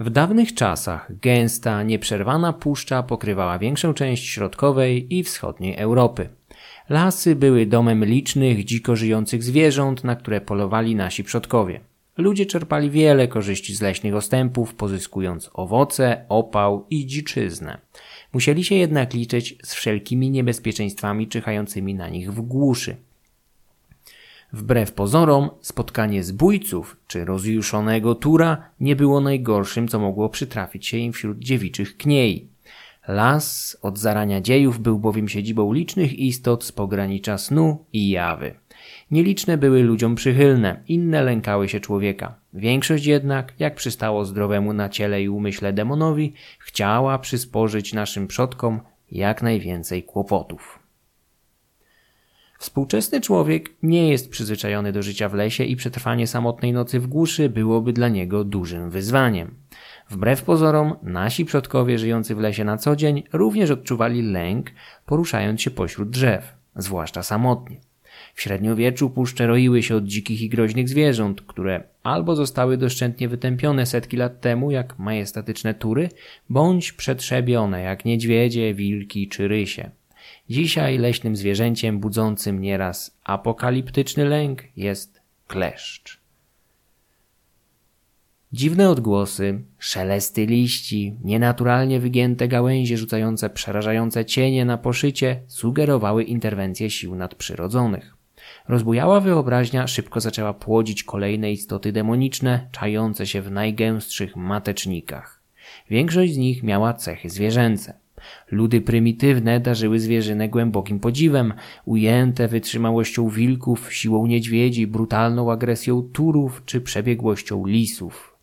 W dawnych czasach gęsta, nieprzerwana puszcza pokrywała większą część środkowej i wschodniej Europy. Lasy były domem licznych, dziko żyjących zwierząt, na które polowali nasi przodkowie. Ludzie czerpali wiele korzyści z leśnych ostępów, pozyskując owoce, opał i dziczyznę. Musieli się jednak liczyć z wszelkimi niebezpieczeństwami czyhającymi na nich w głuszy. Wbrew pozorom, spotkanie zbójców czy rozjuszonego tura nie było najgorszym, co mogło przytrafić się im wśród dziewiczych kniei. Las od zarania dziejów był bowiem siedzibą licznych istot z pogranicza snu i jawy. Nieliczne były ludziom przychylne, inne lękały się człowieka. Większość jednak, jak przystało zdrowemu na ciele i umyśle demonowi, chciała przysporzyć naszym przodkom jak najwięcej kłopotów. Współczesny człowiek nie jest przyzwyczajony do życia w lesie i przetrwanie samotnej nocy w głuszy byłoby dla niego dużym wyzwaniem. Wbrew pozorom, nasi przodkowie żyjący w lesie na co dzień również odczuwali lęk, poruszając się pośród drzew, zwłaszcza samotnie. W średniowieczu puszcze roiły się od dzikich i groźnych zwierząt, które albo zostały doszczętnie wytępione setki lat temu jak majestatyczne tury, bądź przetrzebione jak niedźwiedzie, wilki czy rysie. Dzisiaj leśnym zwierzęciem budzącym nieraz apokaliptyczny lęk jest kleszcz. Dziwne odgłosy, szelesty liści, nienaturalnie wygięte gałęzie rzucające przerażające cienie na poszycie sugerowały interwencję sił nadprzyrodzonych. Rozbujała wyobraźnia szybko zaczęła płodzić kolejne istoty demoniczne, czające się w najgęstszych matecznikach. Większość z nich miała cechy zwierzęce. Ludy prymitywne darzyły zwierzynę głębokim podziwem, ujęte wytrzymałością wilków, siłą niedźwiedzi, brutalną agresją turów czy przebiegłością lisów.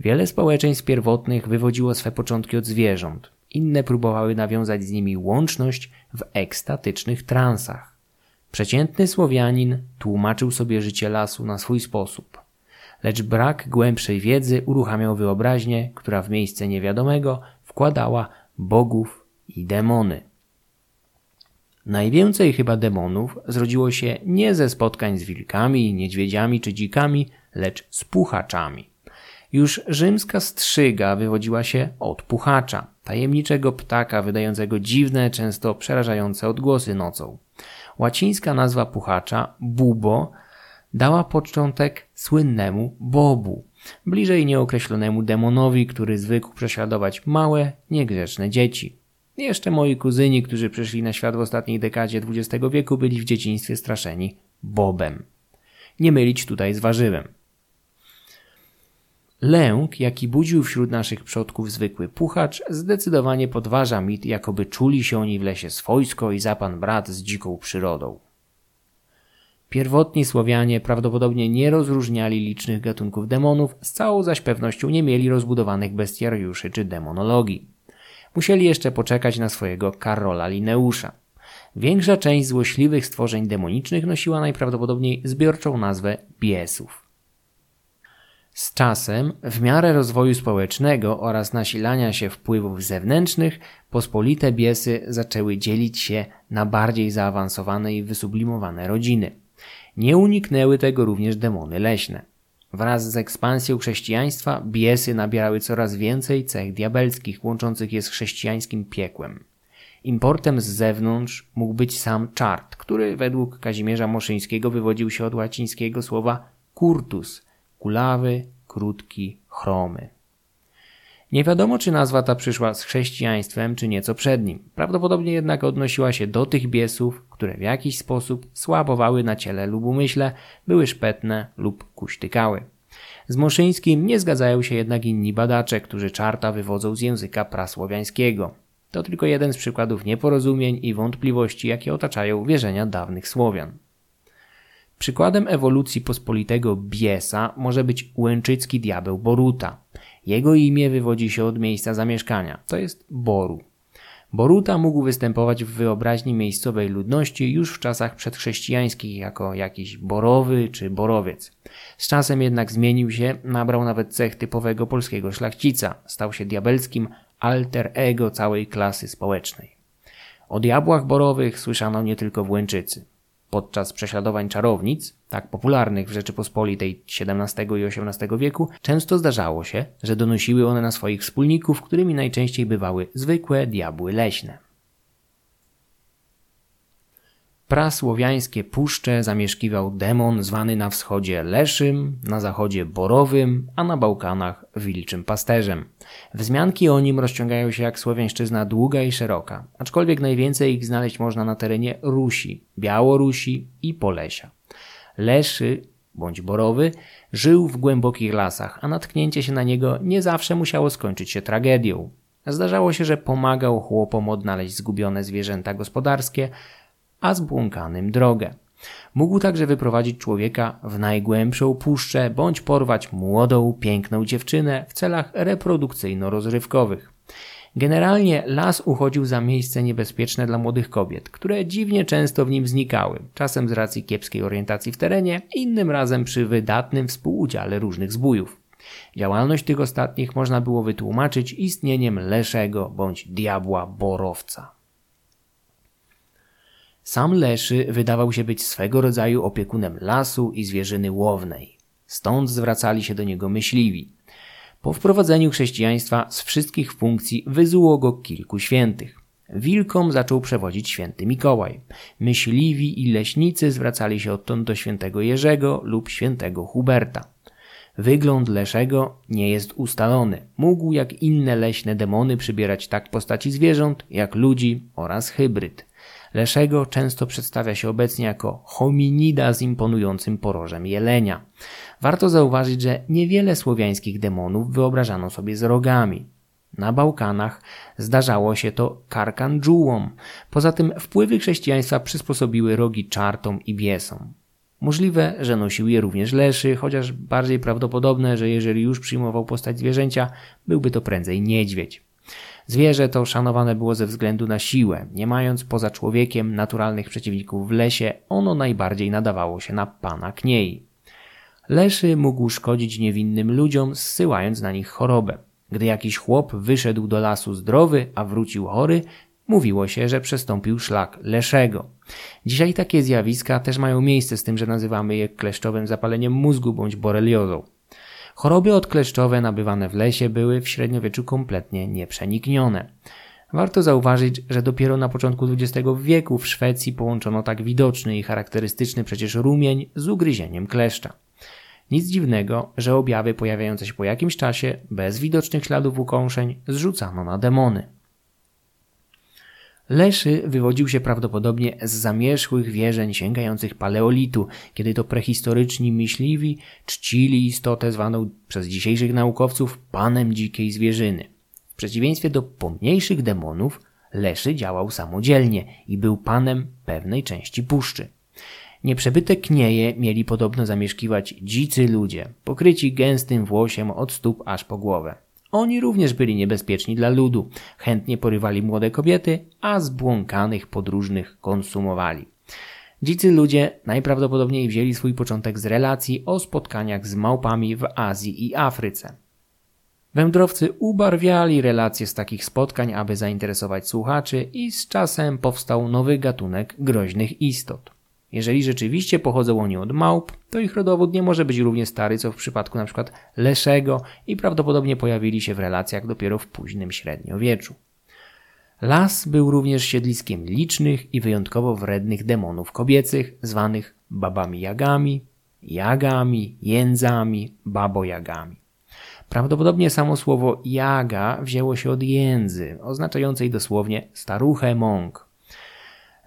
Wiele społeczeństw pierwotnych wywodziło swe początki od zwierząt. Inne próbowały nawiązać z nimi łączność w ekstatycznych transach. Przeciętny Słowianin tłumaczył sobie życie lasu na swój sposób. Lecz brak głębszej wiedzy uruchamiał wyobraźnię, która w miejsce niewiadomego wkładała bogów i demony. Najwięcej chyba demonów zrodziło się nie ze spotkań z wilkami, niedźwiedziami czy dzikami, lecz z puchaczami. Już rzymska strzyga wywodziła się od puchacza, tajemniczego ptaka wydającego dziwne, często przerażające odgłosy nocą. Łacińska nazwa puchacza, bubo, dała początek słynnemu bobu, bliżej nieokreślonemu demonowi, który zwykł prześladować małe, niegrzeczne dzieci. Jeszcze moi kuzyni, którzy przyszli na świat w ostatniej dekadzie XX wieku, byli w dzieciństwie straszeni bobem. Nie mylić tutaj z warzywem. Lęk, jaki budził wśród naszych przodków zwykły puchacz, zdecydowanie podważa mit, jakoby czuli się oni w lesie swojsko i zapan brat z dziką przyrodą. Pierwotni Słowianie prawdopodobnie nie rozróżniali licznych gatunków demonów, z całą zaś pewnością nie mieli rozbudowanych bestiariuszy czy demonologii. Musieli jeszcze poczekać na swojego Karola Lineusza. Większa część złośliwych stworzeń demonicznych nosiła najprawdopodobniej zbiorczą nazwę biesów. Z czasem, w miarę rozwoju społecznego oraz nasilania się wpływów zewnętrznych, pospolite biesy zaczęły dzielić się na bardziej zaawansowane i wysublimowane rodziny. Nie uniknęły tego również demony leśne. Wraz z ekspansją chrześcijaństwa biesy nabierały coraz więcej cech diabelskich, łączących je z chrześcijańskim piekłem. Importem z zewnątrz mógł być sam czart, który według Kazimierza Moszyńskiego wywodził się od łacińskiego słowa curtus, kulawy, krótki, chromy. Nie wiadomo, czy nazwa ta przyszła z chrześcijaństwem, czy nieco przed nim. Prawdopodobnie jednak odnosiła się do tych biesów, które w jakiś sposób słabowały na ciele lub umyśle, były szpetne lub kuśtykały. Z Moszyńskim nie zgadzają się jednak inni badacze, którzy czarta wywodzą z języka prasłowiańskiego. To tylko jeden z przykładów nieporozumień i wątpliwości, jakie otaczają wierzenia dawnych Słowian. Przykładem ewolucji pospolitego biesa może być łęczycki diabeł Boruta. Jego imię wywodzi się od miejsca zamieszkania, to jest Boru. Boruta mógł występować w wyobraźni miejscowej ludności już w czasach przedchrześcijańskich jako jakiś borowy czy borowiec. Z czasem jednak zmienił się, nabrał nawet cech typowego polskiego szlachcica, stał się diabelskim alter ego całej klasy społecznej. O diabłach borowych słyszano nie tylko w Łęczycy. Podczas prześladowań czarownic, tak popularnych w Rzeczypospolitej XVII i XVIII wieku, często zdarzało się, że donosiły one na swoich wspólników, którymi najczęściej bywały zwykłe diabły leśne. Prasłowiańskie puszcze zamieszkiwał demon zwany na wschodzie Leszym, na zachodzie Borowym, a na Bałkanach Wilczym Pasterzem. Wzmianki o nim rozciągają się jak słowiańszczyzna długa i szeroka, aczkolwiek najwięcej ich znaleźć można na terenie Rusi, Białorusi i Polesia. Leszy bądź Borowy żył w głębokich lasach, a natknięcie się na niego nie zawsze musiało skończyć się tragedią. Zdarzało się, że pomagał chłopom odnaleźć zgubione zwierzęta gospodarskie, a zbłąkanym drogę. Mógł także wyprowadzić człowieka w najgłębszą puszczę bądź porwać młodą, piękną dziewczynę w celach reprodukcyjno-rozrywkowych. Generalnie las uchodził za miejsce niebezpieczne dla młodych kobiet, które dziwnie często w nim znikały, czasem z racji kiepskiej orientacji w terenie, innym razem przy wydatnym współudziale różnych zbójów. Działalność tych ostatnich można było wytłumaczyć istnieniem leszego bądź diabła borowca. Sam Leszy wydawał się być swego rodzaju opiekunem lasu i zwierzyny łownej. Stąd zwracali się do niego myśliwi. Po wprowadzeniu chrześcijaństwa z wszystkich funkcji wyzuło go kilku świętych. Wilkom zaczął przewodzić święty Mikołaj. Myśliwi i leśnicy zwracali się odtąd do świętego Jerzego lub świętego Huberta. Wygląd Leszego nie jest ustalony. Mógł jak inne leśne demony przybierać tak postaci zwierząt, jak ludzi oraz hybryd. Leszego często przedstawia się obecnie jako hominida z imponującym porożem jelenia. Warto zauważyć, że niewiele słowiańskich demonów wyobrażano sobie z rogami. Na Bałkanach zdarzało się to karkandżułom. Poza tym wpływy chrześcijaństwa przysposobiły rogi czartom i biesom. Możliwe, że nosił je również Leszy, chociaż bardziej prawdopodobne, że jeżeli już przyjmował postać zwierzęcia, byłby to prędzej niedźwiedź. Zwierzę to szanowane było ze względu na siłę. Nie mając poza człowiekiem naturalnych przeciwników w lesie, ono najbardziej nadawało się na pana kniei. Leszy mógł szkodzić niewinnym ludziom, zsyłając na nich chorobę. Gdy jakiś chłop wyszedł do lasu zdrowy, a wrócił chory, mówiło się, że przestąpił szlak Leszego. Dzisiaj takie zjawiska też mają miejsce z tym, że nazywamy je kleszczowym zapaleniem mózgu bądź boreliozą. Choroby odkleszczowe nabywane w lesie były w średniowieczu kompletnie nieprzeniknione. Warto zauważyć, że dopiero na początku XX wieku w Szwecji połączono tak widoczny i charakterystyczny przecież rumień z ugryzieniem kleszcza. Nic dziwnego, że objawy pojawiające się po jakimś czasie, bez widocznych śladów ukąszeń, zrzucano na demony. Leszy wywodził się prawdopodobnie z zamierzchłych wierzeń sięgających paleolitu, kiedy to prehistoryczni myśliwi czcili istotę zwaną przez dzisiejszych naukowców panem dzikiej zwierzyny. W przeciwieństwie do pomniejszych demonów, Leszy działał samodzielnie i był panem pewnej części puszczy. Nieprzebyte knieje mieli podobno zamieszkiwać dzicy ludzie, pokryci gęstym włosiem od stóp aż po głowę. Oni również byli niebezpieczni dla ludu. Chętnie porywali młode kobiety, a zbłąkanych podróżnych konsumowali. Dzicy ludzie najprawdopodobniej wzięli swój początek z relacji o spotkaniach z małpami w Azji i Afryce. Wędrowcy ubarwiali relacje z takich spotkań, aby zainteresować słuchaczy i z czasem powstał nowy gatunek groźnych istot. Jeżeli rzeczywiście pochodzą oni od małp, to ich rodowód nie może być równie stary, co w przypadku np. Leszego i prawdopodobnie pojawili się w relacjach dopiero w późnym średniowieczu. Las był również siedliskiem licznych i wyjątkowo wrednych demonów kobiecych, zwanych babami jagami, jagami, jędzami, babojagami. Prawdopodobnie samo słowo jaga wzięło się od jędzy, oznaczającej dosłownie staruchę mąk.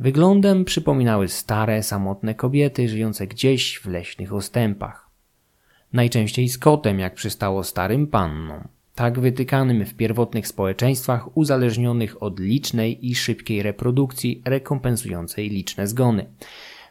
Wyglądem przypominały stare, samotne kobiety żyjące gdzieś w leśnych ostępach. Najczęściej z kotem, jak przystało starym pannom, tak wytykanym w pierwotnych społeczeństwach uzależnionych od licznej i szybkiej reprodukcji rekompensującej liczne zgony.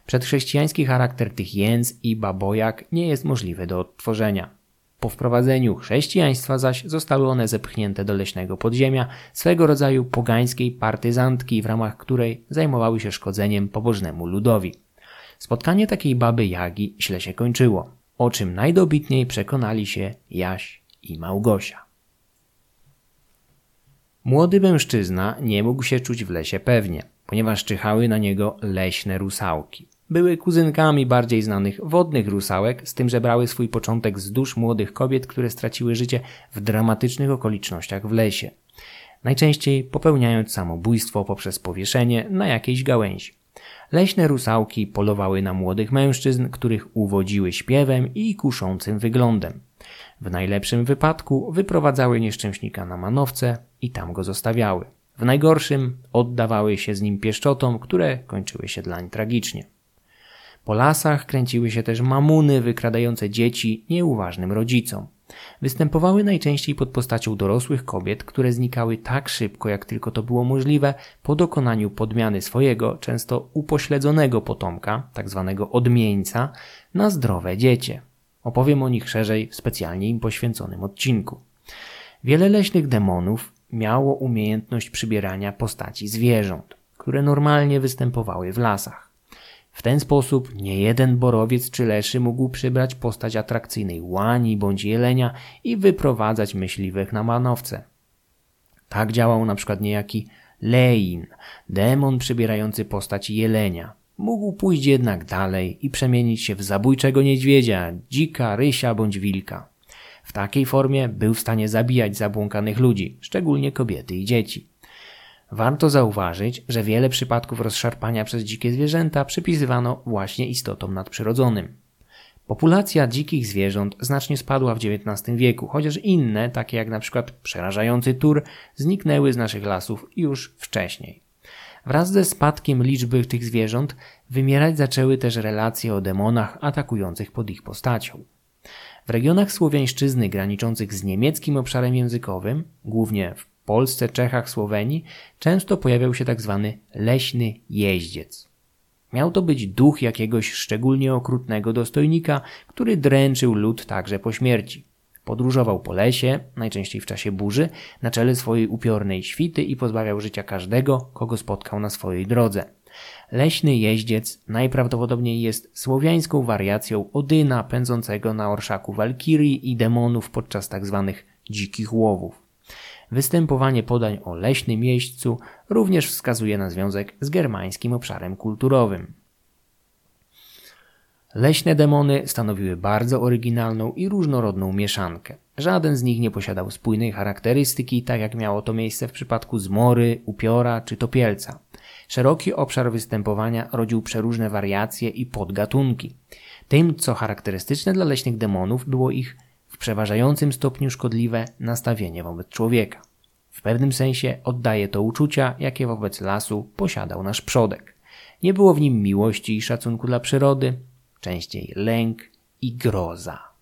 Przedchrześcijański charakter tych jędz i babojak nie jest możliwy do odtworzenia. Po wprowadzeniu chrześcijaństwa zaś zostały one zepchnięte do leśnego podziemia, swego rodzaju pogańskiej partyzantki, w ramach której zajmowały się szkodzeniem pobożnemu ludowi. Spotkanie takiej baby Jagi źle się kończyło, o czym najdobitniej przekonali się Jaś i Małgosia. Młody mężczyzna nie mógł się czuć w lesie pewnie, ponieważ czyhały na niego leśne rusałki. Były kuzynkami bardziej znanych wodnych rusałek, z tym, że brały swój początek z dusz młodych kobiet, które straciły życie w dramatycznych okolicznościach w lesie. Najczęściej popełniając samobójstwo poprzez powieszenie na jakiejś gałęzi. Leśne rusałki polowały na młodych mężczyzn, których uwodziły śpiewem i kuszącym wyglądem. W najlepszym wypadku wyprowadzały nieszczęśnika na manowce i tam go zostawiały. W najgorszym oddawały się z nim pieszczotom, które kończyły się dlań tragicznie. Po lasach kręciły się też mamuny wykradające dzieci nieuważnym rodzicom. Występowały najczęściej pod postacią dorosłych kobiet, które znikały tak szybko, jak tylko to było możliwe, po dokonaniu podmiany swojego, często upośledzonego potomka, tzw. Tak odmieńca, na zdrowe dziecię. Opowiem o nich szerzej w specjalnie im poświęconym odcinku. Wiele leśnych demonów miało umiejętność przybierania postaci zwierząt, które normalnie występowały w lasach. W ten sposób nie jeden borowiec czy leszy mógł przybrać postać atrakcyjnej łani bądź jelenia i wyprowadzać myśliwych na manowce. Tak działał na przykład niejaki Lein, demon przybierający postać jelenia. Mógł pójść jednak dalej i przemienić się w zabójczego niedźwiedzia, dzika, rysia bądź wilka. W takiej formie był w stanie zabijać zabłąkanych ludzi, szczególnie kobiety i dzieci. Warto zauważyć, że wiele przypadków rozszarpania przez dzikie zwierzęta przypisywano właśnie istotom nadprzyrodzonym. Populacja dzikich zwierząt znacznie spadła w XIX wieku, chociaż inne, takie jak przykład przerażający tur, zniknęły z naszych lasów już wcześniej. Wraz ze spadkiem liczby tych zwierząt wymierać zaczęły też relacje o demonach atakujących pod ich postacią. W regionach słowiańszczyzny graniczących z niemieckim obszarem językowym, głównie w Polsce, Czechach, Słowenii, często pojawiał się. Tak leśny jeździec. Miał to być duch jakiegoś szczególnie okrutnego dostojnika, który dręczył lud także po śmierci. Podróżował po lesie, najczęściej w czasie burzy, na czele swojej upiornej świty i pozbawiał życia każdego, kogo spotkał na swojej drodze. Leśny jeździec najprawdopodobniej jest słowiańską wariacją Odyna pędzącego na orszaku walkirii i demonów podczas tzw. Tak dzikich łowów. Występowanie podań o leśnym jeźdźcu również wskazuje na związek z germańskim obszarem kulturowym. Leśne demony stanowiły bardzo oryginalną i różnorodną mieszankę. Żaden z nich nie posiadał spójnej charakterystyki, tak jak miało to miejsce w przypadku zmory, upiora czy topielca. Szeroki obszar występowania rodził przeróżne wariacje i podgatunki. Tym, co charakterystyczne dla leśnych demonów, było ich w przeważającym stopniu szkodliwe nastawienie wobec człowieka. W pewnym sensie oddaje to uczucia, jakie wobec lasu posiadał nasz przodek. Nie było w nim miłości i szacunku dla przyrody, częściej lęk i groza.